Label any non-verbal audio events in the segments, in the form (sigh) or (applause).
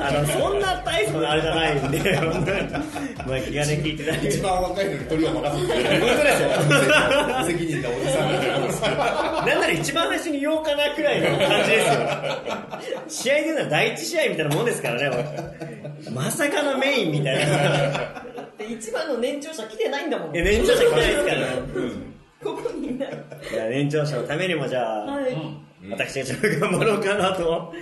あの、そんな大層なあれじゃないんで、本当に。まあ気兼ね聞いてない一番若いのに鳥を任せて。本当ですよ。責任なおじさんみたいなんです。なんなら一番最初に言おうかなくらいの感じですよ。試合で言うのは第一試合みたいなもんですからね。まさかのメインみたいな。一番の年長者来てないんだもん。いや年長者来てないですからね。ここにいない。いや、年長者のためにもじゃあ、はい。私たちも頑張ろうかなと。は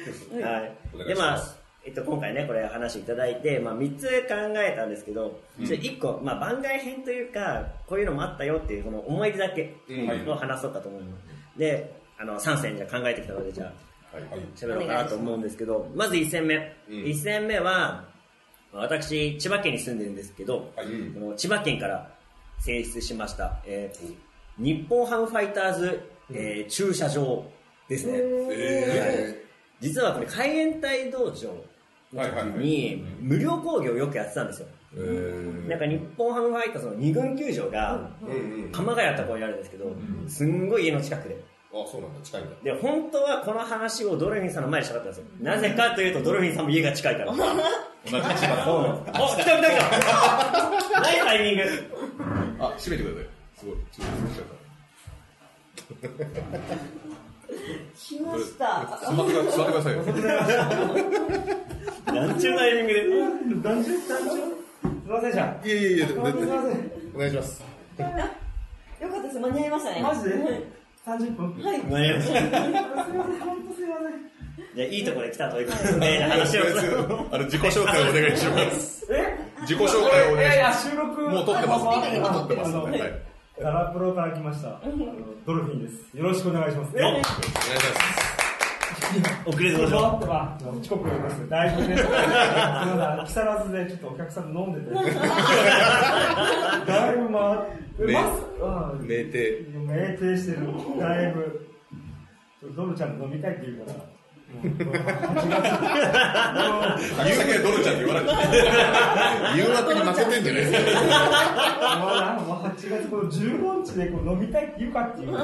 い。で、まあ、えっと、今回ね、これ話いただいて、まあ、3つ考えたんですけど、うんそれ1個、まあ、番外編というか、こういうのもあったよっていう、その思い出だけうんを話そうかと思います。で、あの、3戦じゃあ考えてきたので、じゃあ、はい。喋ろうかなと思うんですけど、まず1戦目。うん1戦目は、私、千葉県に住んでるんですけど、はい。この千葉県から選出しました、えー日本ハムファイターズ、えー駐車場ですね。え実はこれ海援隊道場の時に無料講義をよくやってたんですよ。なんか日本ハムファイターズの二軍球場が。鎌ヶ谷ってところにあるんですけど、すんごい家の近くで。あ、そうなんだ。近いんだ。で、本当はこの話をドルフィンさんの前にしたかったんですよ。なぜかというとドルフィンさんも家が近いから。同じ千葉そうなんです。お、来た来た来たナイスタイミング。あ、閉めてください。すごい。ちょっと閉めちゃった。来ました。座ってくだ座ってくださいよ。なんちゅうタイミングで？団長団長すいませんじゃいやいやいや、すいませんお願いします。よかったです。間に合いましたね。マジで？はい30分？はい。間に合いましたすいません本当すいませんじゃあいいところで来たということで、話を。あの、自己紹介お願いします。え？自己紹介をおいやいや願いします。収録もう撮ってます。あ今撮ってます。はい。ガラプロから来ました。あのドルフィンです。よろしくお願いします。よっお願いし遅れずどうしょっとまあ遅刻がいますだいぶねす木更津でちょっとお客さん飲んでて。(laughs) だいぶ回って。ます。名店。酩酊。してる。だいぶ。ドルちゃんと飲みたいって言うからもう8月言うだけドルちゃんって言わなくて。誘惑に負けてんじゃないですか。もうなんかもう8月この15日でこう飲みたいって言うかっていう、ね、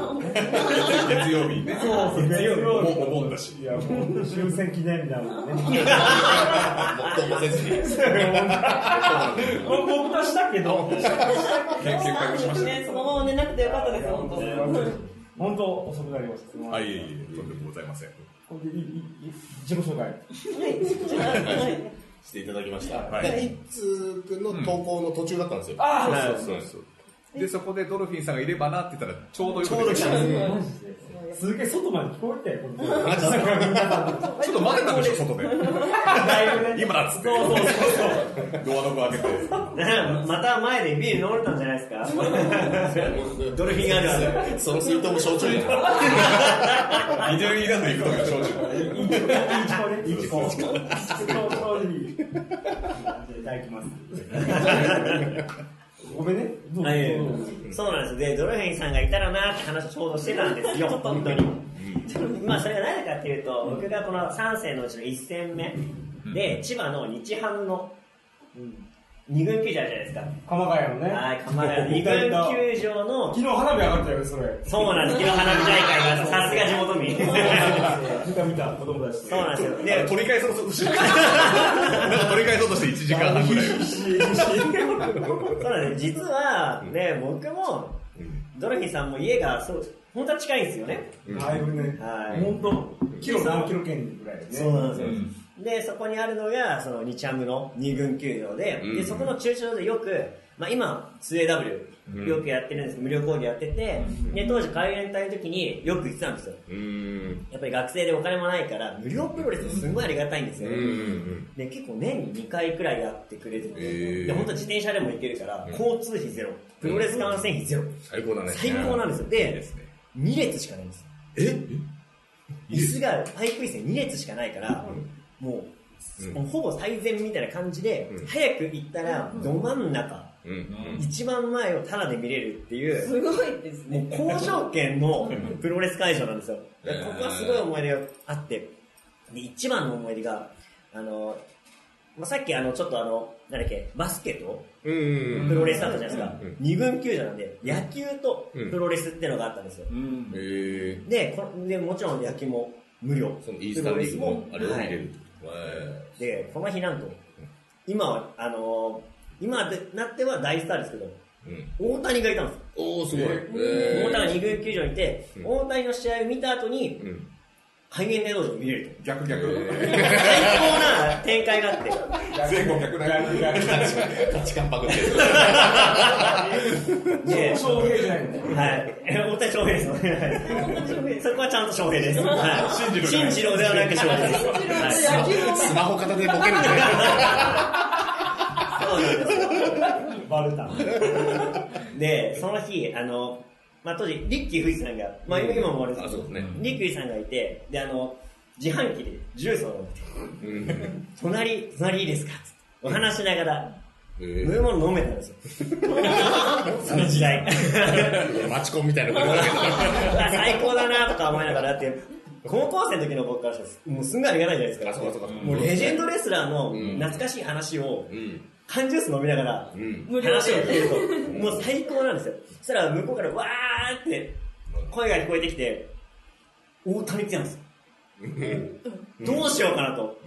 月曜日ね。そうそう月曜日。もうお盆だし。いやもう終戦記念日なのでねもせずに。僕としたけど見学しましたね、そのまま寝なくてよかったです、本当。本当遅くなりましたはい、いえいえ、とんでもございません。ほんでいいいい自己紹介はい。していただきました。はい一通くんの投稿の途中だったんですよ。あう。そうそうそう。で、そこでドルフィンさんがいればなって言ったら、ちょうどよくちょうど来たマジですげえ外まで聞こえたよこのマジですかちょっと待ってたんでしょ、外で。だいぶね今だっつって。そうそうそう。ドアノブ開けて。また前でビール飲まれたんじゃないですか？ドルフィンあるある。その水筒も焼酎じゃん。ミドリーランド行く時の焼酎。いいちこねいいちこいいちこといただきますごめんね。どうぞそうなんです。で、ドルフィンさんがいたらなって話をちょうどしてたんですよ、(laughs) 本当に。まあ、それが何かっていうと、僕がこの3戦のうちの1戦目。で、千葉の日ハムの2軍球場あるじゃないですか。鎌ヶ谷のねはい、鎌ヶ谷の2軍球場の昨、日花火上がったよそれそうなんです。昨日花火大会がさすが地元民。見た見た子供たちそうなんですよ。でで、取り返そうとして、なんか取り返そうとして1時間半ぐらい。そうなんです。実は、ね、僕も、ドルフィンさんも家が、そう、本当は近いんですよね。だいぶねはい本当キロ何キロ圏ぐらいねそうなんですよ。で、そこにあるのが、その日ハムの二軍球場で、うんで、そこの駐車場でよく、まあ今、2AW うんよくやってるんですけど、無料講義やってて、で、当時海援隊の時によく行ってたんですよ。やっぱり学生でお金もないから、無料プロレスすごいありがたいんですよ。うんうんで、結構年に2回くらいやってくれてて、へーで、本当自転車でも行けるから、うん交通費ゼロ、プロレス観戦費ゼロ、最高だね。最高なんですよ。いいでね。2列しかないんですよ。え？椅子が、パイプ椅子2列しかないから、もう、うん。ほぼ最善みたいな感じで、うん。早く行ったらど真ん中、うん。うん。一番前をタダで見れるっていう、すごいですもね。う交渉権のプロレス会場なんですよ。でへー。ここはすごい思い出があって、で一番の思い出が、あの、まあ、さっきあの、ちょっとあの、なんだっけ、バスケとうん。うんプロレスだったじゃないですか。うん。二軍球場なんで、野球とプロレスってのがあったんですよ。うん。えで、こでもちろん野球も無料。ー、そのイースタンリーグのあれを見れる。へで、この日なんと、今は、あの今でなっては大スターですけど、ーうん。大谷がいたんですよ。おー、すごい。大谷がえ二軍球場にいて、うん。大谷の試合を見た後に、ーうんハイエン大道場を見れると。逆逆。最高な展開があって。前後逆な。価値観パクってる。で、翔平じゃない。はい。大谷翔平です。はいそこはちゃんと翔平です。はい。信じろ信じろではなく翔平です。スマホ片手でボケるんじゃないそうなんですよ。バルタン。で、その日、あの、まあ、当時、リッキー・フイさんが、まあ、今もあるんですけどねリッキーさんがいて、で、あの、自販機でジュースを飲んでて、うん隣、隣いいですか？つってお話しながら、え飲み物飲めたんですよ。その時代。ー、マチコンみたいなことだけど。(laughs) あ最高だなとか思いながらだって、高校生の時の僕からしたら、もうすんなりいかないじゃないですか。もうレジェンドレスラーのうん懐かしい話を、うん。缶ジュース飲みながら、話を聞けで。ると、もう最高なんですよ。そしたら向こうからわーって声が聞こえてきて、大谷って言うんですよ。どうしようかなと。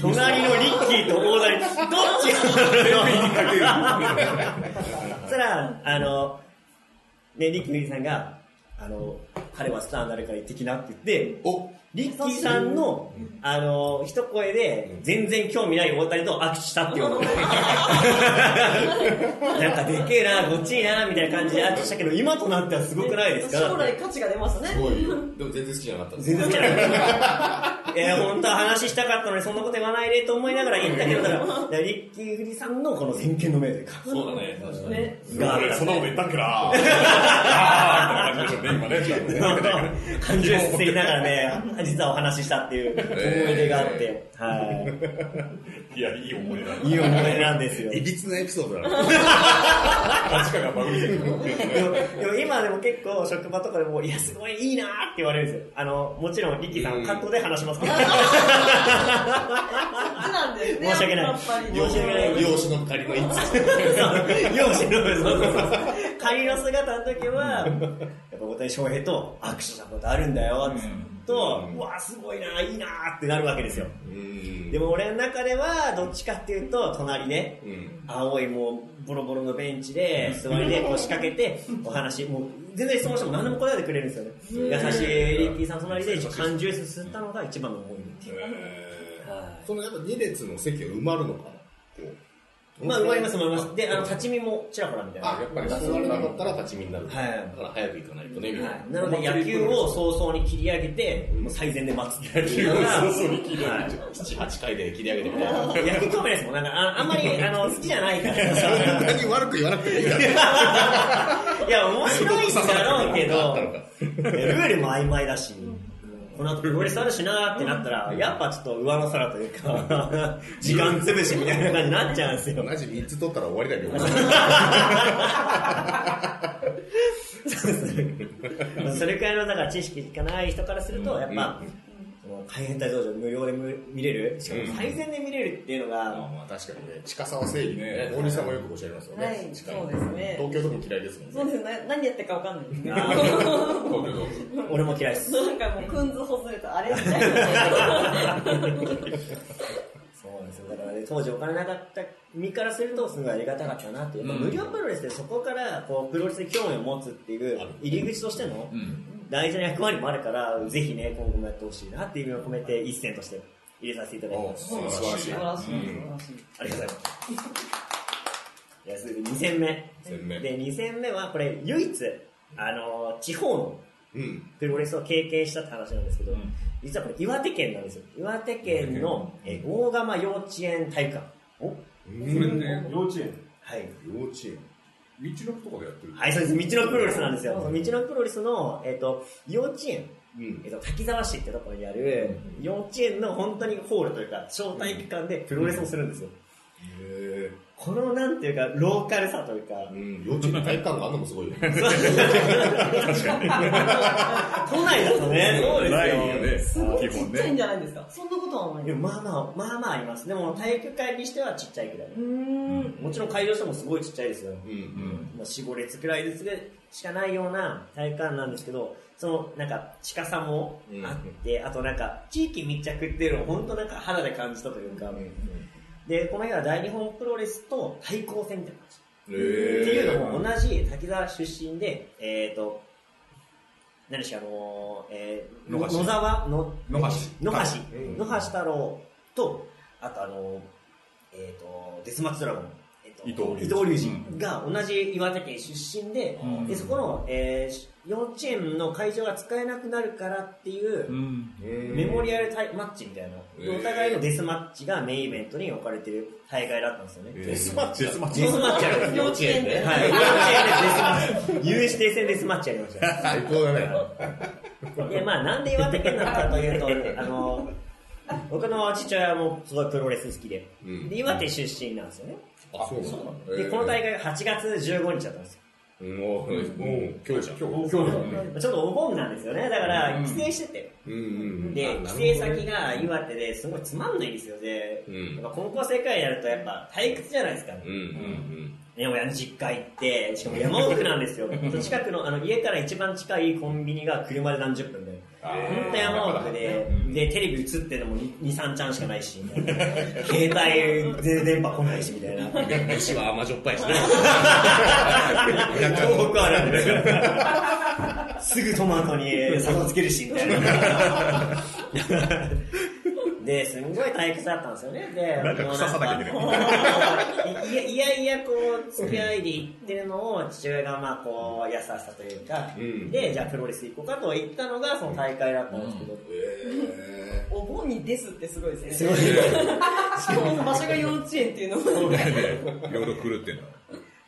隣のリッキーと大谷、どっちがそしたら、あの、ね、リッキーさんが、あの、彼はスターになるから行ってきなって言って、おリッキーさんの、あの、一声で、全然興味ない大谷と握手したっていうの。(laughs) なんかでけえな、ごっちいな、みたいな感じで握手したけど、今となってはすごくないですか？将来価値が出ますね。すごい。でも全然好きじゃなかった。全然好きじゃな (laughs) い。えー、本当は話したかったのにそんなこと言わないでと思いながら言ったけど、だから、リッキー・フリさんのこの先見の明というか、そうだね、確かに。ね。そんなこと言ったっけなあーみたいな感じでしょうね、今ねちゃんとね。(laughs) 感情吸っていながらね、実はお話ししたっていう思い出があって、はい。や、いい思い出だ。い。いい思い出なんですよ。いびつなエピソードだな。価値観がバグりてる。でもでも今でも結構職場とかでも、いや、すごいいいなーって言われるんですよ。あの、もちろん、リッキーさん、カットで話しますけど。そっちなんで。申し訳ない。申し訳ない。漁師の仮の一通。容姿の、そう。そう。そう。仮の姿の時は、やっぱ大谷翔平と握手したことあるんだよ、と、うわ、すごいな、いいなーってなるわけですよ。うん。でも俺の中では、どっちかっていうと、隣ね、うん。青いもう、ボロボロのベンチで、座りでこう仕掛けて、お話、もう、全然質問しても何でも答えてくれるんですよね。優しいリッキーさん隣で、缶ジュース吸ったのが一番の思い出っていう。そのやっぱ2列の席が埋まるのかなこういまあ、埋まります、埋まります。で、あの、立ち見もちらほらみたいな。あ、やっぱり座れなかったら立ち見になる。はいだから早く行かないとね、みたいな。はい、なので野球を早々に切り上げて、もう最善で待つっていうのが、早々に切り上げてはい7、8回で切り上げてみたいな。野球興味ないですもん。なんかああんまり (laughs) あの好きじゃないから。そんなに悪く言わなくてもいいから。(laughs) いや、面白いんだろうけど (laughs) ルールも曖昧だし、この後プロレスあるしなーってなったら、やっぱちょっと上の空というか、時間潰しみたいな感じになっちゃうんですよ。同じ3つ取ったら終わりだけど。(laughs) それくらいのだから知識がない人からすると、やっぱ、その海援隊道場無料で見れる、しかも最善で見れるっていうのまあが、まあ確かにね、近さは正義ね。大西さんもよくおっしゃいますよね。はい近いそうですね東京とか嫌いですもんね。そうですね。何やってるかわかんないですね。俺も嫌いです。(laughs) なんかもう、くんずほずれた、あれ？みたいな。そうですよ。だからね、当時お金なかった身からすると、すごいありがたかったなっていう。やっぱ無料プロレスでそこから、こう、プロレスに興味を持つっていう、入り口としての大事な役割もあるから、ぜひね、今後もやってほしいなっていう意味を込めて、一戦として入れさせていただきます。素晴らしい。素晴らしい。ありがとうございます。いや、それで2戦目。戦目で、2戦目は、これ、唯一、あの、地方のうん。プロレスを経験したって話なんですけど、実はこれ岩手県なんですよ。岩手県の、えー大釜幼稚園体育館。おそれって、幼稚園？はい。幼稚園。道のくとかでやってる。はい、そうです。道のプロレスなんですよ。道のプロレスの、えっ、と、幼稚園うんえっと、滝沢市ってところにある幼稚園の本当にホールというか小体育館でプロレスをするんですよ、へこのなんていうかローカルさというか、ーうん、幼稚園に体育館があるのもすごいよ (laughs) ね。都内だとねそうですよないよねすごい基本ちっちゃいんね。じゃないですか？そんなことはない。まあまあまあまあありますでも体育館にしてはちっちゃいくらい、うーん。もちろん会場してもすごいちっちゃいですよ、うんうん。まあ、45列くらいずつしかないような体育館なんですけどそのなんか近さもあって、あとなんか地域密着っていうのを本当なんか肌で感じたというか、でこの日は大日本プロレスと対抗戦みたいな感じへー。っていうのも同じ滝沢出身で、えっ、と、何でしたあのー、えー、野沢の野橋。野橋。うん。野橋太郎と、あとあのー、えっ、と、デスマッチドラゴン、えーと伊藤隆二。伊藤隆二が同じ岩手県出身で、うん。でそこの、えー幼稚園の会場が使えなくなるからっていう、うん。メモリアルタイマッチみたいな、お互いのデスマッチがメインイベントに置かれてる大会だったんですよね。デスマッチデスマッチデスマッチあります幼稚園で。はい、幼稚園でデスマッチ、有指定戦デスマッチやりました。最高だね。で、まあ、なんで岩手県なのかというと、あの、僕の父親もすごいプロレス好きで、うんで岩手出身なんですよね。あ、そうなんだ。で、この大会が8月15日だったんですよ。うん、もう、うん、今日じゃん。今日。ちょっとお盆なんですよね。だから、帰省してて。で、あ帰省先。が岩手ですごいつまんないんですよ。で、うんやっぱ高校生くらいやるとやっぱ退屈じゃないですか。ね、親の実家行って、しかも山奥なんですよ。(laughs) 近くの、あの、家から一番近いコンビニが車で何十分で。あ本当山奥で、で、テレビ映ってるのも2、3ちゃんしかないし、みたいな携帯で電波来ないし、みたいな。は甘じょっぱいしね。(laughs) 東北あるんですよ。(laughs) すぐトマトに砂糖つけるし、みたいな。で、すんごい退屈だったんですよね。で、なんか臭さだけ出てくるもうなんかいやいやいや、こう、付き合いで行ってるのを、父親がまあ、こう、優しさというか、うんで、じゃあプロレス行こうかと言ったのが、その大会だったんですけど、えお盆にですってすごいですね。すごい。しかも場所が幼稚園っていうのも。そうだよね。いろいろ来るっていうのは。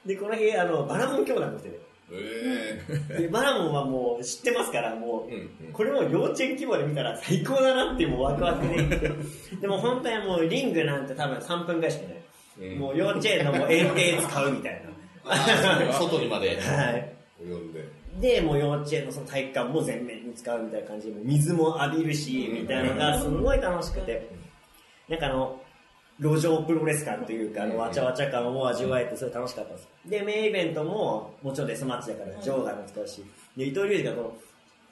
で、この日、あの、バラモン兄弟も来てて、えで、バラモンはもう知ってますから、もう、うんうんこれも幼稚園規模で見たら最高だなっていうもうワクワクで。でも本当にもうリングなんて多分3分ぐらいしかない。うんもう幼稚園のもう園庭使うみたいー、外にまでな。はい。呼んで。で、もう幼稚園のその体育館も全面に使うみたいな感じで、水も浴びるし、みたいなのがすごい楽しくて。なんかあの、路上プロレス感というか、あの、わちゃわちゃ感を味わえて、それ楽しかったです。で、メインイベントも、もちろんデスマッチだから、場外も使うし、で、伊藤隆二がこの、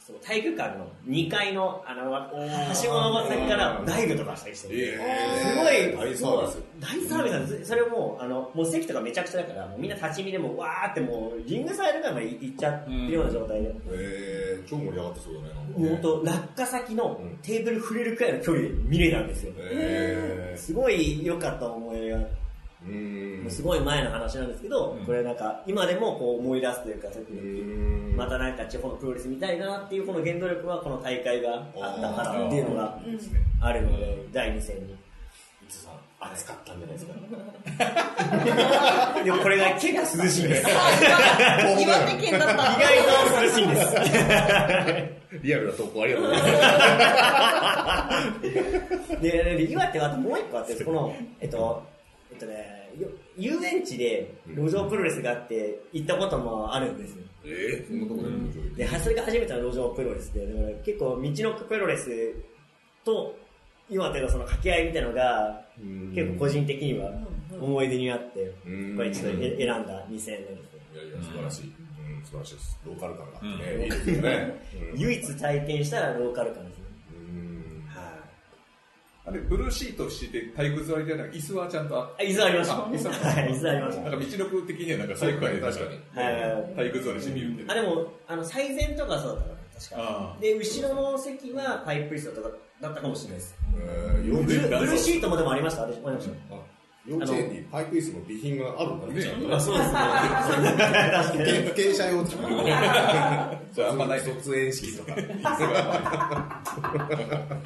その体育館の2階の、あの、わはしごの先からダイブとかしたりして、えすごい、大サービス。大サービスなんです。それも、あの、もう席とかめちゃくちゃだから、みんな立ち見でもうわーってもう、リングサイドぐら行っちゃってるような状態で。えー、超盛り上がってそうだね。なんかもうね落下先のうんテーブル触れるくらいの距離で見れたんですよ。えすごい良かった思い出が。すごい前の話なんですけど、これなんか、今でもこう思い出すというか、うーんまたなんか地方のプロレス見たいなっていうこの原動力はこの大会があったからっていうのがあるので、第2戦に。暑かったんじゃないですか？(laughs) でもこれが結構涼しいんです。岩手県だった。意外と涼しいんです。(laughs) リアルな投稿ありがとうございます。(laughs) で、で岩手はあともう一個あって、この、えっと、えっとね、よ遊園地で路上プロレスがあって行ったこともあるんですよ。えー、そんなところで？面白い。で、それが初めての路上プロレスで、だから結構道のくプロレスと岩手のその掛け合いみたいなのがうん結構個人的には思い出になってうん、これちょっとえ選んだ2000円です。いやいや、素晴らしい。うん、素晴らしいです。ローカル感があってうんね、いいですよね。うん唯一体験したらローカル感ですね。あれ、ブルーシートして体育座りで、な椅子はちゃんとあっあ、椅子ありました。あ椅子ありました。なんか道のく的にはなんか最高やね、確かにはい体育座りしてみるって。あ、でも、あの、最前とかそうだったかな、確か。あで、後ろの席はパイプ椅子だったかだったかもしれないです。ブルーシートもでもありました、私、ありました。あ幼稚園にパイプ椅子の備品があるんだね。そうですね。(laughs) 確かに。受験者用とか。それあんまない卒園式とか。確か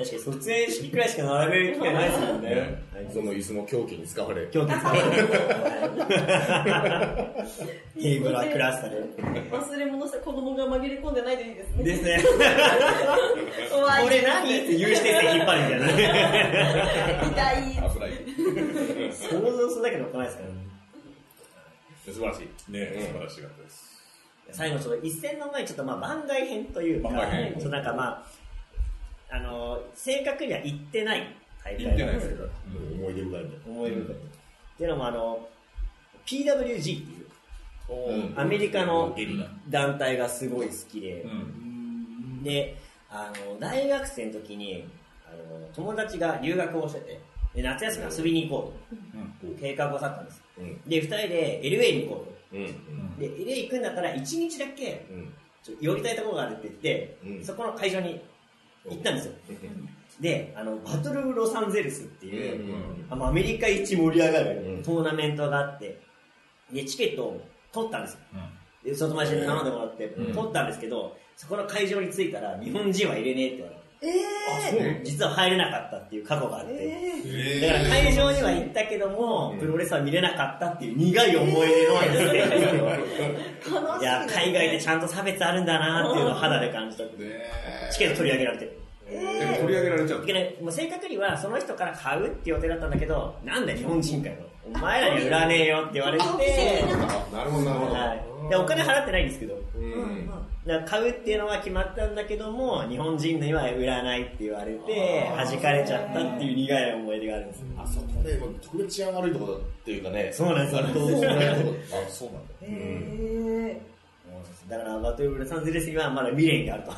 に卒園式くらいしか並べる機会ないですもんね。その椅子も狂気に使われ。今日使われーブルはクラス。忘れ物した子供が紛れ込んでないでいいですね。ですね。(laughs) これ何？って有刺鉄線引っ張るみたいなね。(laughs) 痛い。想像するだけでわかんないですからね。素晴らしい。ね素晴らしかったです。最後ちょっと一戦の前にちょっとまあ番外編というか、番外編ちょっとなんかまあ、あの、正確には言ってない大会言ってないですけど。思い出深い。思えるかっていうのもあの、PWG っていううんアメリカの。団体がすごい好きでう、ん。で、あの、大学生の時に、あの、友達が留学をしてて、で夏休み遊びに行こうと、計画を立ったんです。うん。で、二人で LA に行こううん。と。で、LA 行くんだったら一日だけうん。ちょ寄りたいところがあるって言って、うんそこの会場に行ったんですよ。で、あの、バトルロサンゼルスっていう、あのアメリカ一盛り上がるうんトーナメントがあって、で、チケットを取ったんですよ。で、その友達に頼んでもらって、うん取ったんですけど、そこの会場に着いたら、日本人は入れねえって言われて、え実は入れなかったっていう過去があっー、て、えだから会場には行ったけども、プロレスは見れなかったっていう苦い思い出のですよ。ー、悲しい。いや、海外でちゃんと差別あるんだなっていうのを肌で感じた。チケット取り上げられて。でも取り上げられちゃうでね、もう正確にはその人から買うって予定だったんだけど、なんだ日本人かよ。お前らには売らねえよって言われて、あ、なるほど、なるほど。はい。で、お金払ってないんですけど、ううんん。だから買うっていうのは決まったんだけども、日本人のには売らないって言われて、弾かれちゃったっていう苦い思い出があるんです。あそこで、もう特別治安悪いところっていうかね。そうなんですよあそうなんだあ、そうなんだ。えだから、バトルロサンゼルスにはまだ未練があると。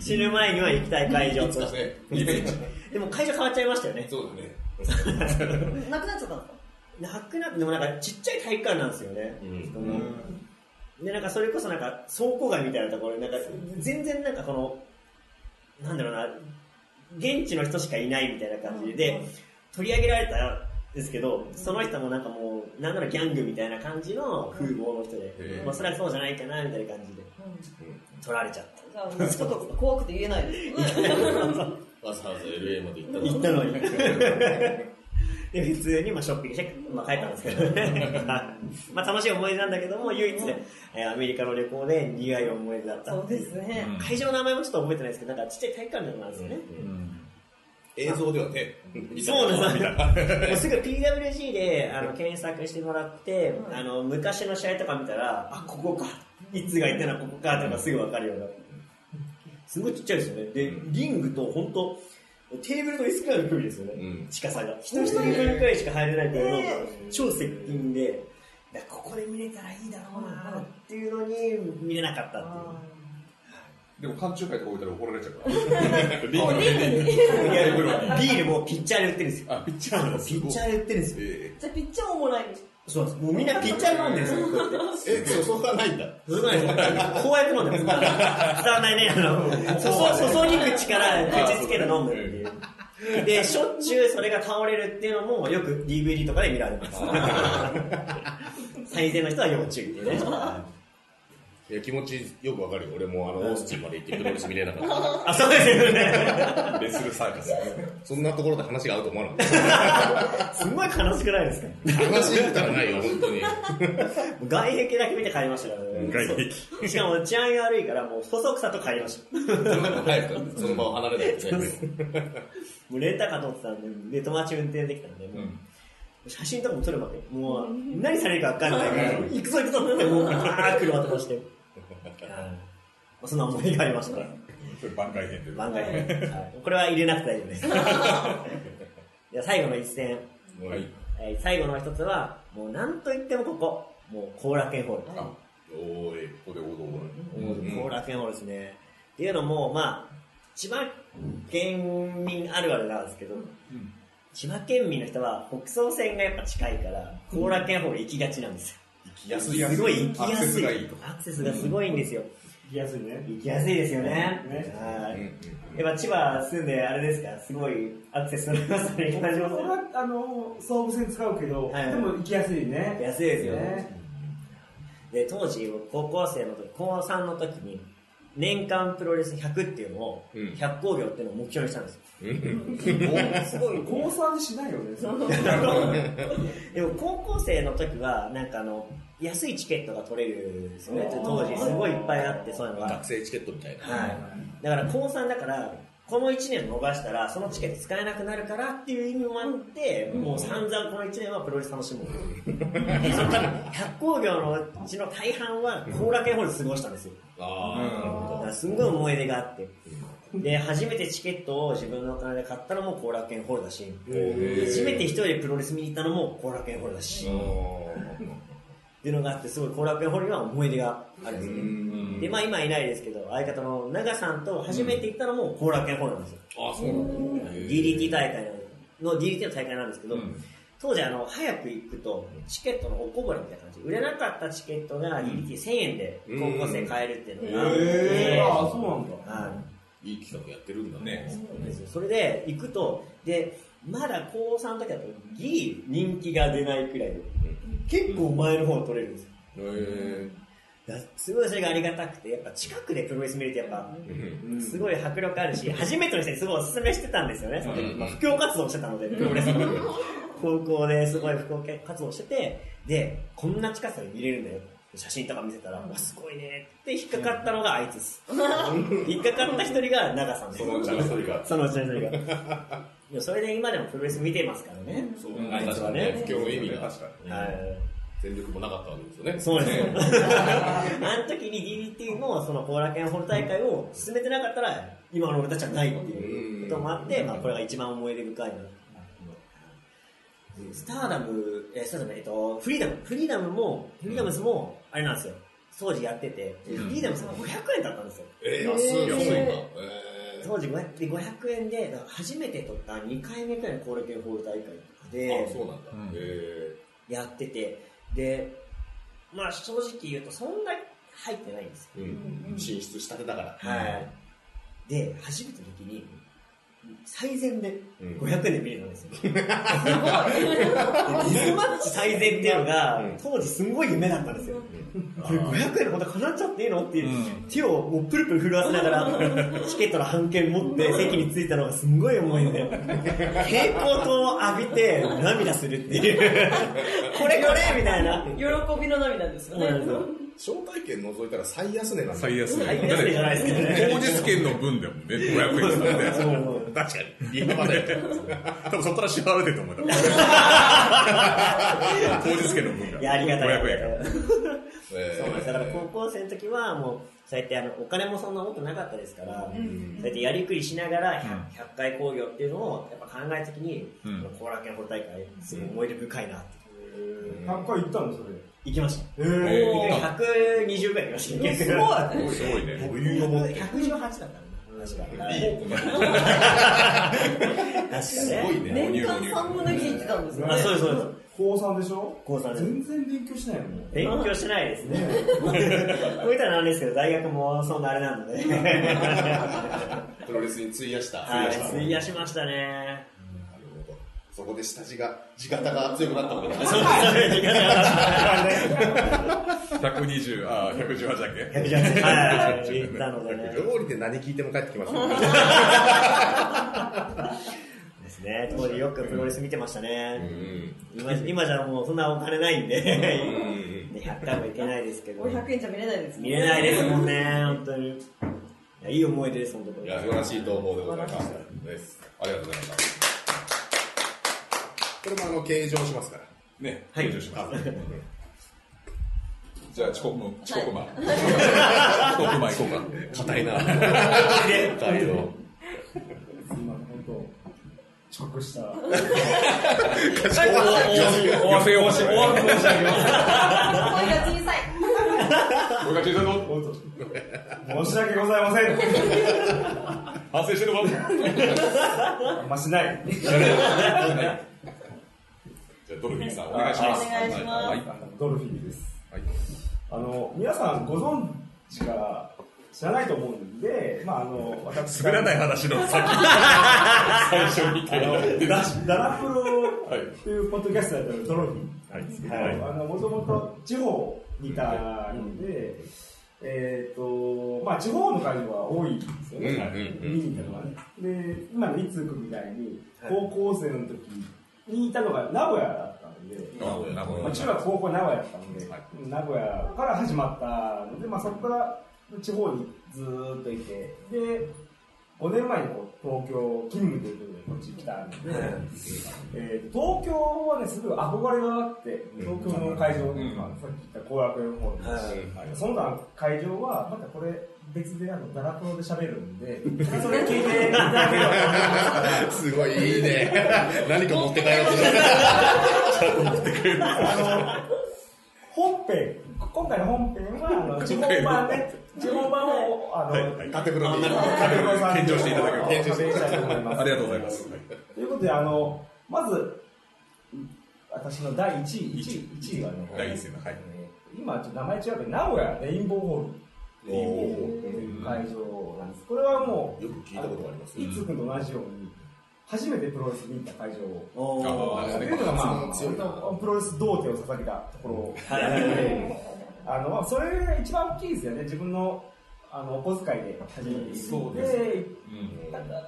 死ぬ前には行きたい会場とそうでも会場変わっちゃいましたよね。そうだね。ー、なくなっちゃったんですか？なくなって、でもなんかちっちゃい体育館なんですよね。で、なんかそれこそなんか倉庫街みたいなところで、なんか全然なんかこの、なんだろうな、現地の人しかいないみたいな感じで、取り上げられたんですけど、その人もなんかもう、なんならギャングみたいな感じの風貌の人でへ、まあそれはそうじゃないかなみたいな感じで、取られちゃった。ちょっと怖くて言えないです。(laughs) わざわざ LA まで行った行ったのに。(laughs) で、普通にまあショッピングして、まあ、帰ったんですけどね。まあ楽しい思い出なんだけども、唯一、えーアメリカの旅行で苦い思い出だったそうですね。会場の名前もちょっと覚えてないですけど、なんかちっちゃい体育館なんですよね。映像ではね。そうなんです (laughs) もうすぐ PWG であの検索してもらって、うんあの昔の試合とか見たら、あ、ここか。いつが言ったのはここかっていうのがすぐわかるような。すごいちっちゃいですよね。で、リングと本当テーブルと椅子くらいの距離ですよね。うん近さが。一人一人分くらいしか入れないっていうのがえ超接近で、だからここで見れたらいいだろうなっていうのに見れなかったっていう。でも缶中会とか置いたら怒られちゃうから。ビールもピッチャーで売ってるんですよ。あ、ピッチャーピッチャーで売ってるんですよ。えじゃあ、ピッチャーをもらいに。そうなんです。もうみんなピッチャー飲んでるんですよ。こうやってー、え、そう、(laughs) そこがないんだ。すごいですこうやって飲んでます。伝わらないね。あの、注注ぎ口から口つけて飲んでるっていう。で、しょっちゅうそれが倒れるっていうのもよく DVD とかで見られます。(laughs) 最善の人は要注意っていうね。いや、気持ちよくわかるよ。俺もあの、オースティンまで行ってプロレス見れなかった。(laughs) あ、そうですよね。レスルサーカス。そんなところで話が合うと思わなかっすごい悲しくないですか？た。話したらないよ、本当に。外壁だけ見て帰りましたからね。外壁そうしかも治安が悪いからもうそそくさと帰りました。そんなの早くその場を離れないとね。もうレンタカー取ってたんで、で、友達運転できたんで、もう写真とかも撮るまで、もう、何されるか分かんないから、行くぞ行くぞって、もう、あー車飛ばして。はいまあそんな思いがありましたから、それ番外編で。番外編。はいこれは入れなくて大丈夫です。(laughs) では最後の一戦、はい。えー最後の一つは、もうなんといってもここ、もう後楽園ホール。あ、おーい、ここで王道後楽園ホールですね。っていうのも、まあ、千葉県民あるあるなんですけど、千葉県民の人は北総線がやっぱ近いから、後楽園ホール行きがちなんですよ。行きやすいやすごい行きやアクセすい。スがいいと。アクセスがすごいんですよ。きやすいね。行きやすいですよね。ねはいうんやっぱ千葉住んであれですか、すごいアクセス取れますね、感じます俺は、あの、総武線使うけど、はいでも行きやすいね。安いですよねね。で、当時、高校生の時、高3の時に、年間プロレス100っていうのを、うん100工業っていうのを目標にしたんですよ。うんすごい、高3にしないよね。(laughs) でも高校生の時は、なんかあの、安いチケットが取れるんですよね。当時、すごいいっぱいあって、そういうのが。学生チケットみたいな。はい。だから高3だから、この1年逃したら、そのチケット使えなくなるからっていう意味もあって、もう散々この1年はプロレス楽しもう。で、その多分、100工業のうちの大半は、後楽園ホールで過ごしたんですよ。ああ、すんごい思い出があって。で、初めてチケットを自分のお金で買ったのも後楽園ホールだし、ー初めて一人でプロレス見に行ったのも後楽園ホールだし、っど。ていうのがあって、すごい後楽園ホールには思い出があるんですよね。で、まあ今いないですけど、相方の長さんと初めて行ったのも後楽園ホールなんですよ。ああ、そうなんだ。DDT 大会の、DDT の大会なんですけど、うん当時あの、早く行くと、チケットのおこぼれみたいな感じ。売れなかったチケットが DDT1000 円で高校生買えるっていうのがあって、えー、ああ、そうなんだ。はい。いい企画やってるんだね。ですよそれで行くと、で、まだ高3の時だとギリ人気が出ないくらいで、結構前の方を取れるんですよ。すごいそれがありがたくて、やっぱ近くでプロレス見るとやっぱ、え。すごい迫力あるし、初めての人にすごいおすすめしてたんですよね。まあ、布教活動してたので、プロレスの。高校ですごい布教活動してて、で、こんな近さで見れるんだよ。写真とか見せたら、わ、すごいねって引っかかったのがあいつです。(laughs) 引っかかった一人が長さんです。そのうちの一人が。そのうちの一人が。それで今でもプロレス見てますからね。そうはねね。不況の意味が確かに。はい。全力もなかったわけですよね。そうですよ。あの時に DDT のその後楽園ホール大会を進めてなかったら、今の俺たちはないっていうこともあって、まあこれが一番思い出深いな。スターダム、え、スターダム、えっと、フリーダム、フリーダムも、フリーダムスも、あれなんですよ。当時やってて、フリーダムスが500円だったんですよ。えー、安い、安いんだ。え当時500で500円で、初めて取った2回目くらいの後楽園ホール大会とかー、であ、そうなんだ。えやってて、で、まあ正直言うとそんなに入ってないんですよ。ー、うん。進出したてだから。はい。で、初めての時に、最善でうん500円で見れたんですよ。でディスマッチ最善っていうのがうん、当時すんごい夢だったんですよ。これ500円で本当叶っちゃっていいの？っていう、手をもうプルプル震わせながら、(laughs) チケットの半券持って席に着いたのがすんごい思い出で、蛍光灯を浴びて涙するっていう、(laughs) これこれみたいな。喜びの涙ですよね。招待券除いたら最安値なんだ。最安値。最安値じゃないですけどね。当日券の分でもね、500円確かに。(laughs) 今まで。多分そこから支払われてると思う。(laughs) 当日券の分が。いや、ありがたい。500円。え (laughs) そうなんです。だから高校生の時はもう、そうやってあの、お金もそんな多くなかったですから、そうやってやりくりしながら 100, 100回工業っていうのをやっぱ考えた時に、うん後楽園ホ大会、すごい思い出深いなって。100回行ったのそれ？行きました。えー120回行きました。すすごい。すごいね。余裕を持って。118だったな。確か。いい確かね。(laughs) すごいね。年間3分の1行ってたんですよね。あ、そうです、そうです。高3でしょ？高3です。全然勉強しないよね。勉強してないですね。こう言ったらなんですけど、大学もそんなあれなので。(laughs) プロレスに費やした。はい、費やしましたね。なるほど。そこで下地が、地型が強くなったわけだ。そうですね。120、あ、118だっけ？118はい、言ったのでね。料理で何聞いても帰ってきます。ですね。当時よくプロレス見てましたうね。ん。今今じゃもうそんなお金ないんで、うんで100回もいけないですけど。500円じゃ見れないですもん見れないですもんね、本当に。いやいい思い出です、本当に。いや、素晴らしい投稿でございます。です。ありがとうございます。これもあの、計上しますから。ね、はい登場します。じゃあ遅刻も、遅刻前。遅刻前行こうか。硬いな。(laughs) 硬いの。今、本当遅刻した。おわせをし、おわせ申し上げます。声が小さい。これが小さいぞ。申し訳ございません。反省してるぞ。あんましない。じゃあ、ドルフィンさん、お願いします。お願いしますはい。ドルフィンです。はい。あの、皆さんご存知か知らないと思うんで、まあ、あの私作らない話の先 (laughs) 最初にダダラプロはいっていうポッドキャストやってるドロフィンはい。ですけど、もともと地方にいたので、えっ、とまあ地方の会場は多いんですよね、うん見に行ったのがね。で今のいつくみたいに高校生の時にいたのが名古屋だったので。まあ、中学高校名古屋だったので、はい名古屋から始まったので、まあ、そこから地方にずーっといてで5年前に東京勤務ということでこっち来たんで、えー東京はねすごい憧れがあって東京の会場、んまあ、さっき言った後楽園ホールですし、その他の会場はまたこれ別であのダラプロで喋るんで (laughs) それ聞いていただければすすごいいいね。(laughs) 何か持って帰ろうとしてる。(laughs) あの本編、今回の本編はあの地方版で、地方版をあの、縦風呂に。カテゴさんに献上していただければ献上していたいと思います。ありがとうございますということで、あのまず私の第1位、1位 ,1 位はね、第一戦のはい。えー今ちょっと名前違うけど、名古屋レインボーホール。おー。という会場なんです。これはもう、よく聞いたことがあります。いつくんと同じように、初めてプロレスに行った会場を。おーあというのが、まあ、プロレス童貞を捧げたところはいあの、まあ、それが一番大きいですよね、自分のあのお小遣いで初めてそうです。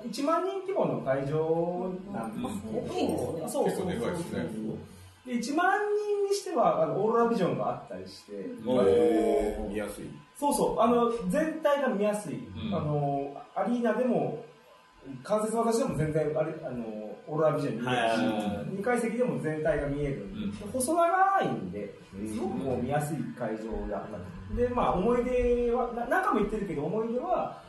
1万人規模の会場なんですけど、うん。大きいですね。そうそう結構でかいですね。で1万人にしてはあのオーロラビジョンがあったりして、えー。見やすい。そうそう、あの全体が見やすい、ん。あのアリーナでも、関節技しても全然あれあのオーロラビジョンに見えるし、はいはいはい2階席でも全体が見える、ん細長いんで、すごくこう。見やすい会場だった。で、まあ、思い出は、な何回も言ってるけど、思い出は、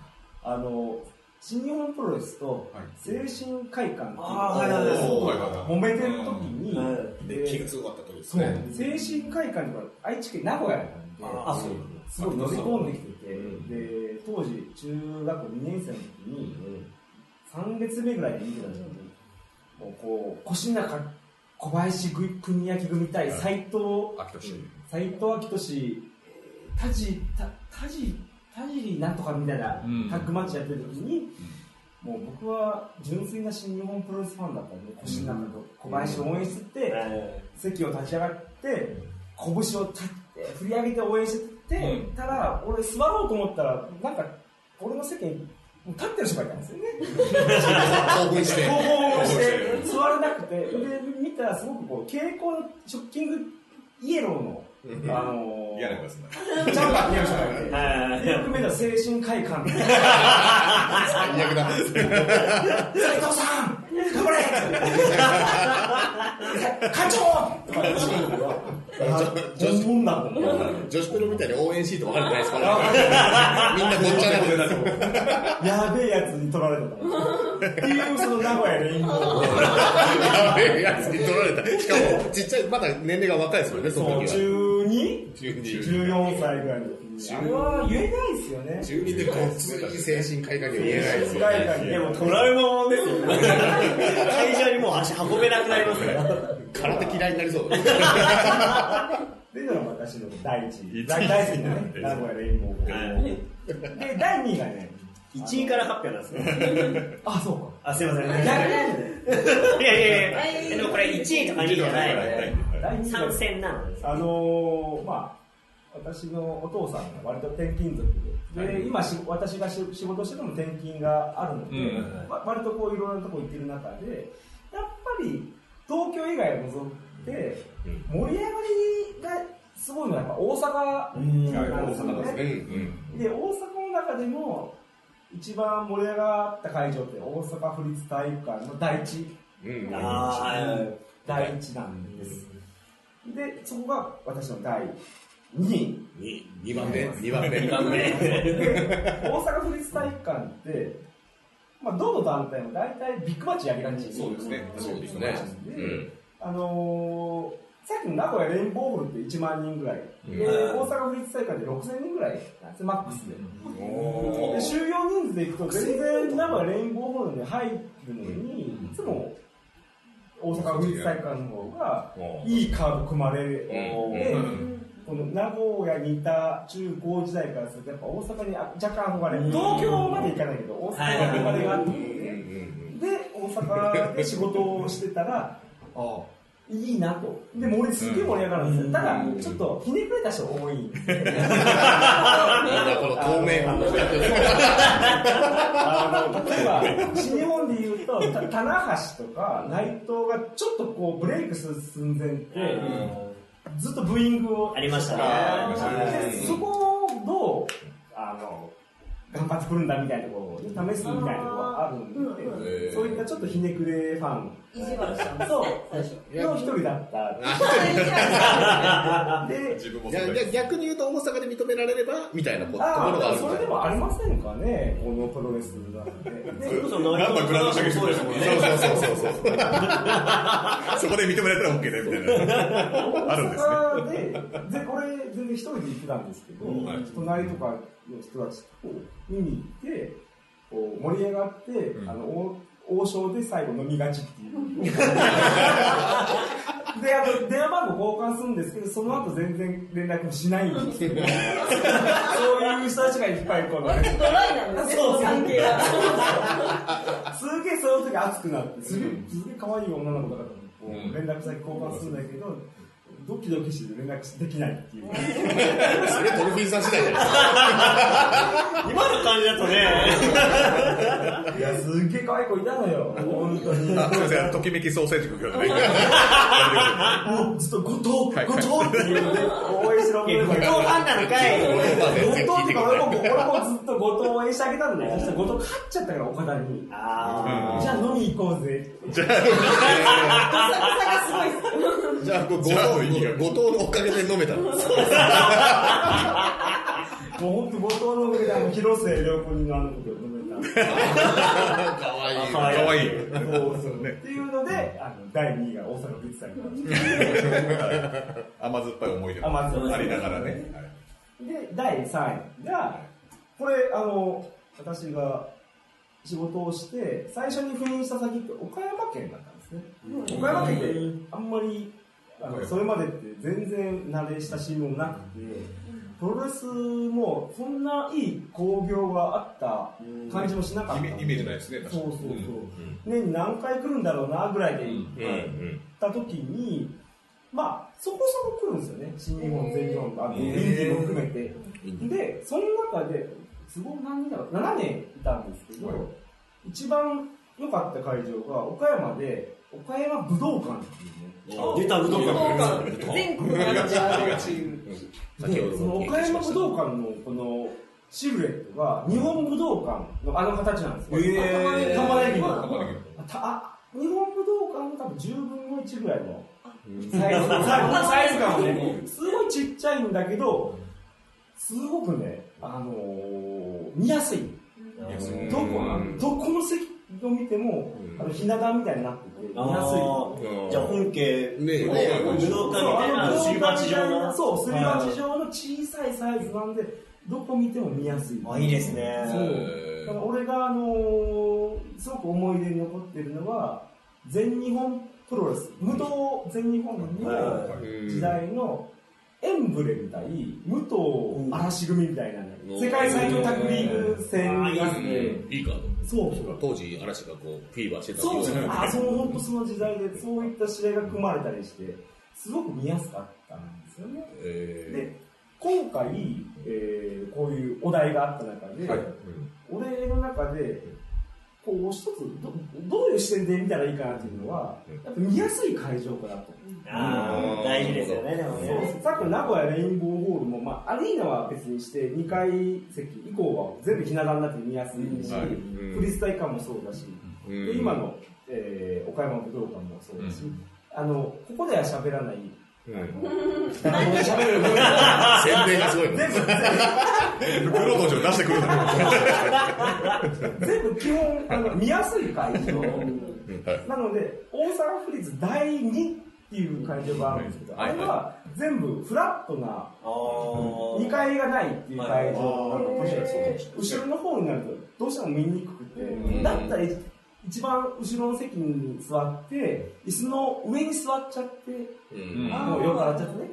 あの、新日本プロレスと精神会館っていうのあーはいはいはい。そうはいはいはい揉めてる時に、うん。で、気がすごかった時ですそう。ね。精神会館とか愛知県名古屋なんで、あそう。すごい乗り込んできてて、うん。で、当時中学校2年生の時に、3列目ぐらいで見てた時に、もうこう、腰の中、小林国明組対斎藤、斎藤明俊、えー田地、た田地、なんとかみたいなうんタッグマッチやってる時に、もう僕は純粋な新日本プロレスファンだったんで、腰の中と小林を応援してて、席を立ち上がって、拳を立って、振り上げて応援してて、うんただ、俺座ろうと思ったら、なんか、俺の席にもう立ってる人がいたんですよね。興奮して。興奮して、座れなくて、で、見たらすごくこう、蛍光のショッキングイエローの、あのー、嫌なやつね。ジャンパー着てる人がいて、よ。く見たら精神快感で、最悪だ。(laughs) 斉藤さん頑張れ課長とか言って本物だと思って女子プロみたいに応援シート分かるじゃないですか。みんなごっちゃなって。やべえやつに取られたっていうその名古屋レインボーやべえやつに取られた。しかも、ちっちゃい、まだ年齢が若いですもんね、その時は。12?14 12。歳ぐらいの時にあれは言えないですよね12でごっつい精神科医科には言えないですよ精神科医科にでもトラウマもんですよね。会場にもう足運べなくなりますから。空手嫌いになりそう。っていうのが私の第一位大大好きなね名古屋レインボーで第2位がね1位から発表なんですね。(laughs) あそうか。あ、すいません。い逆なんでやいやいや、でもこれ1位とか2位じゃない。第2位参が戦なので。あのー、まあ私のお父さんが割と転勤族で、で今し私がし仕事してても転勤があるので、うん。わ割とこういろんなとこ行ってる中でやっぱり東京以外を除いて盛り上がりがすごいのはやっぱ大阪なんですよね。うん。で大阪の中でも一番盛り上がった会場って大阪府立体育館の第一うん。第一なんです。でそこが私の第2位。に2番目。2番目。2番目。で大阪府立体育館って、まあ、どの団体も大体ビッグマッチやりがちそうですねそうですね。でうん。あのーさっきの名古屋レインボーホールって1万人ぐらい、でうん。大阪府立体育館で6000人ぐらいなんです。マックスで。おで収容人数でいくと全然名古屋レインボーホールに入るのに、いつも大阪府立体育館の方がいいカード組まれて、うん。でこの名古屋にいた中高時代からすると、やっぱ大阪にあ若干憧れ、東京まで行かないけど、大阪に憧れがあって、で、大阪で仕事をしてたら、あいいなと。でも俺すっげえ盛り上がるんですよ。ただ、ちょっとひねくれた人多い。なんだこの透明感の人あの、例えば、新日本で言うと、た (laughs) 棚橋とか内藤がちょっとこうブレイクする寸前って、ずっとブーイングをありましたねそこをどう、あの、頑張ってくるんだみたいなところを試すみたいなところがあるんで、うんそういったちょっとひねくれファン意地悪したんですそうね、最初。の一人だった。で、自分もいやいや逆に言うと大阪で認められればみたいなことところああ、があるそれでもありませんかね、このプロレスなんて。でそれこそ内なんかグラウンド射撃するそうですもんねそうそうそうそうそこで認められたら OK だよみたいな。あるんですね。大阪で、で、これ全然一人で行ってたんですけど、はい隣とかの人たちと見に行って、こう盛り上がって、ん。あの、王王将で最後飲みがちっていう。(laughs) で、あの、電話番号交換するんですけど、その後全然連絡もしないんですけど、(laughs) そういう人たちがいっぱいこの、ドライなんですね、そう。関係が。すげえその時熱くなって、すげえ、すげえ可愛い女の子だから、連絡先交換するんだけど、ドキドキして連絡できないっていう。それドルフィンさん次第じゃない今の感じだとね、いや、すっげえ可愛い子いたのよ。本当に。あ、すいません、ときめきソーセージ君今日ね。(laughs) もうずっと後藤、はい後藤っていうね、応援してる女の子が後藤ファンなのかい。後藤とか俺も、俺もずっと後藤応援してあげたんだよ。そしたら後藤勝っちゃったから、岡田に。あじゃあ飲み行こうぜ。じゃあじゃあこう後じゃあの意味藤が後藤のおかげで飲めたのもう本当後藤のおかげで広末涼子にのあのことを飲めた。かわいいかわいい。そうそうねっていうので、あの第2位が大阪ビッツさんが。甘酸っぱい思い出も甘酸っぱいありながらね。で、第3位が、これ、あの、私が仕事をして、最初に赴任した先って岡山県だったんですね。岡山県ってあんまり、あのそれまでって全然慣れ親しみもなくて、プロレスもそんないい興行があった感じもしなかった。イメージないですね。確かにそうそうそう。年に何回来るんだろうなぐらいで行っうんうんた時に、まあ、そこそこ来るんですよね。新日本、全日本、あの、インディーも含めて。で、その中で、すごい何年だろう、7年いたんですけど、はい一番良かった会場が岡山で、岡山武道館っていうね。出た武道館。館全国にあで、その岡山武道館のこのシルエットが、日本武道館のあの形なんですよ。へー玉ねぎの。玉ねたあ日本武道館の多分10分の1ぐらいのサイズ (laughs) サイズ感はね、すごいちっちゃいんだけど、すごくね、あのー見やすい。うんどこ、どこの席を見ても、あの、ひな壇みたいになってて、見やすい。じゃあ本家、ね武道館みたいなすり鉢状の。そう、すり鉢状の小さいサイズなんで、どこ見ても見やすい。あ、いいですね。そう。だから俺が、あのーすごく思い出に残ってるのは、全日本プロレス、武道全日本の時代のエンブレみたい、武藤嵐組みたいなね、うん世界最強タッグリーグ戦があって、いいカーそう。ド当時嵐がこうフィーバーしてたそうそう、あ、そそう、本当その時代で、そういった試合が組まれたりして、すごく見やすかったんですよね。えで、今回、えーこういうお題があった中で、はい。俺の中で、こう、一つど、どういう視点で見たらいいかなっていうのは、やっぱ見やすい会場かなと。あー大事ですよね、でもそうね。さっきの名古屋レインボーホールも、まあ、アリーナは別にして、2階席以降は全部ひな壇になって見やすいし、はいクリスタイ館もそうだし、で今の、えー岡山武道館もそうだし、あの、ここでは喋らない、誰も喋る分宣伝がすごいね全部、袋文字を出してくるんだ全部基本、あの、見やすい会場。なので、大阪府立第2っていう会場。があるんですけど、はいあれは全部フラットなあー。2階がないっていう会場。なのはいで、後ろの方になるとどうしても見にくくて、だったら一番後ろの席に座って、椅子の上に座っちゃって、うんもうよく洗っちゃってね。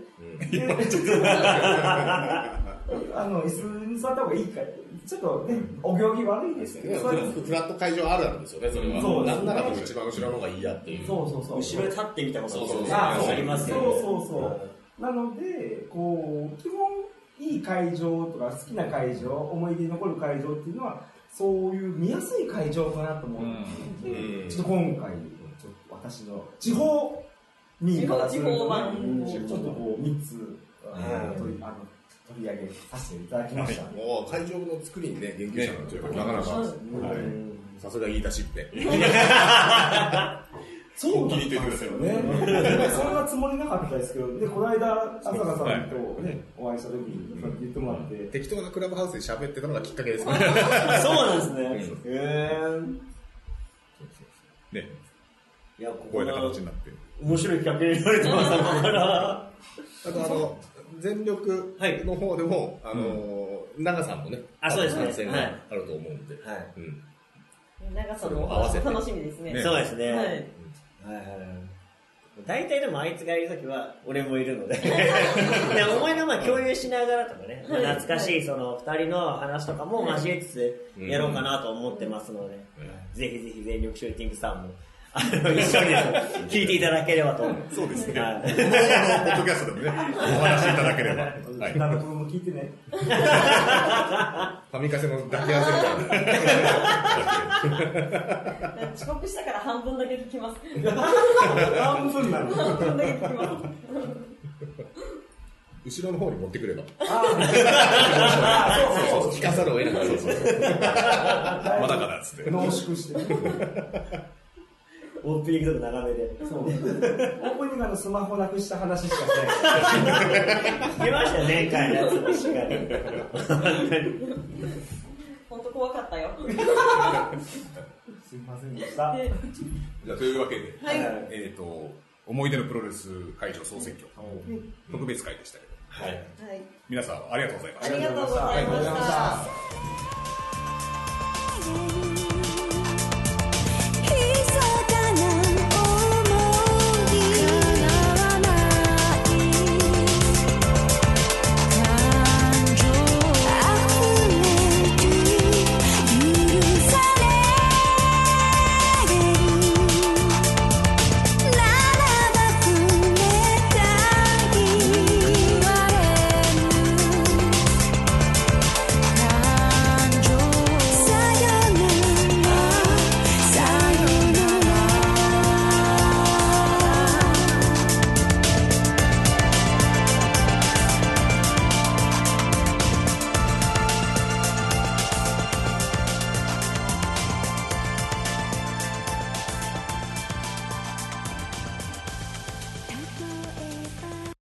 あの、椅子に座った方がいいかちょっとね、お行儀悪いですけど、フラット会場あるあるですよね、それは。そうなんなら一番後ろの方がいいやっていう。そうそうそう。後ろに立ってみたことそうそうそうあありますよね。そうそうそう。なので、こう、基本、いい会場とか好きな会場、思い出に残る会場っていうのは、そういう見やすい会場かなと思って、うん。ちょっと今回、ちょっと私の地方民からするとね地方版ちょっとこう、3つ、あの取りあの取り上げさせていただきました。もう会場の作りにね、言及者なんとい。うか、なかなか、はいさすが言い出しって。そうだったんですよね。そんなつもりなかったですけど、で、この間、浅香さんとね、お会いした時に、そうやって言ってもらって、適当なクラブハウスで喋ってたのがきっかけですね。(laughs) そうなんですね。へね、え。いや、ここういうこが形になって。面白い企画になれてますから。あとあの、全力の方でも、あの、長さんもね、あそうですね参戦がはいあると思うんで。はい。うん長さも楽しみですね。ねそうですね。はい。はいはいはい。大体でもあいつがいるときは俺もいるので。(laughs) で思いのまま共有しながらとかね、はい懐かしいその二人の話とかも交えつつやろうかなと思ってますので、ぜひぜひ全力シューティングさんも、あの、一緒に聞いていただければと。そうですね。はいこの、ポッドキャストでもね、お話しいただければ。はい。なるほ聞いてね。ファミカセの抱き合わせみたいな。遅刻したから半分だけ聞きます。半分なの。半分だけ聞きます。後ろの方に持ってくれば。あそうそうそう。聞かざるを得ない。そうそうそう。まだかなっつって。濃縮してね。オープニングとか長めで。そう。オープニングあのスマホなくした話しかしてない。聞きましたよ、前回のやつもしっかり。本当怖かったよ。すいませんでした。でじゃあ、というわけで、はいえっと、思い出のプロレス会場総選挙、特別会でしたけど、はい。はい。皆さんありがとうございましたあ。りがとうございました。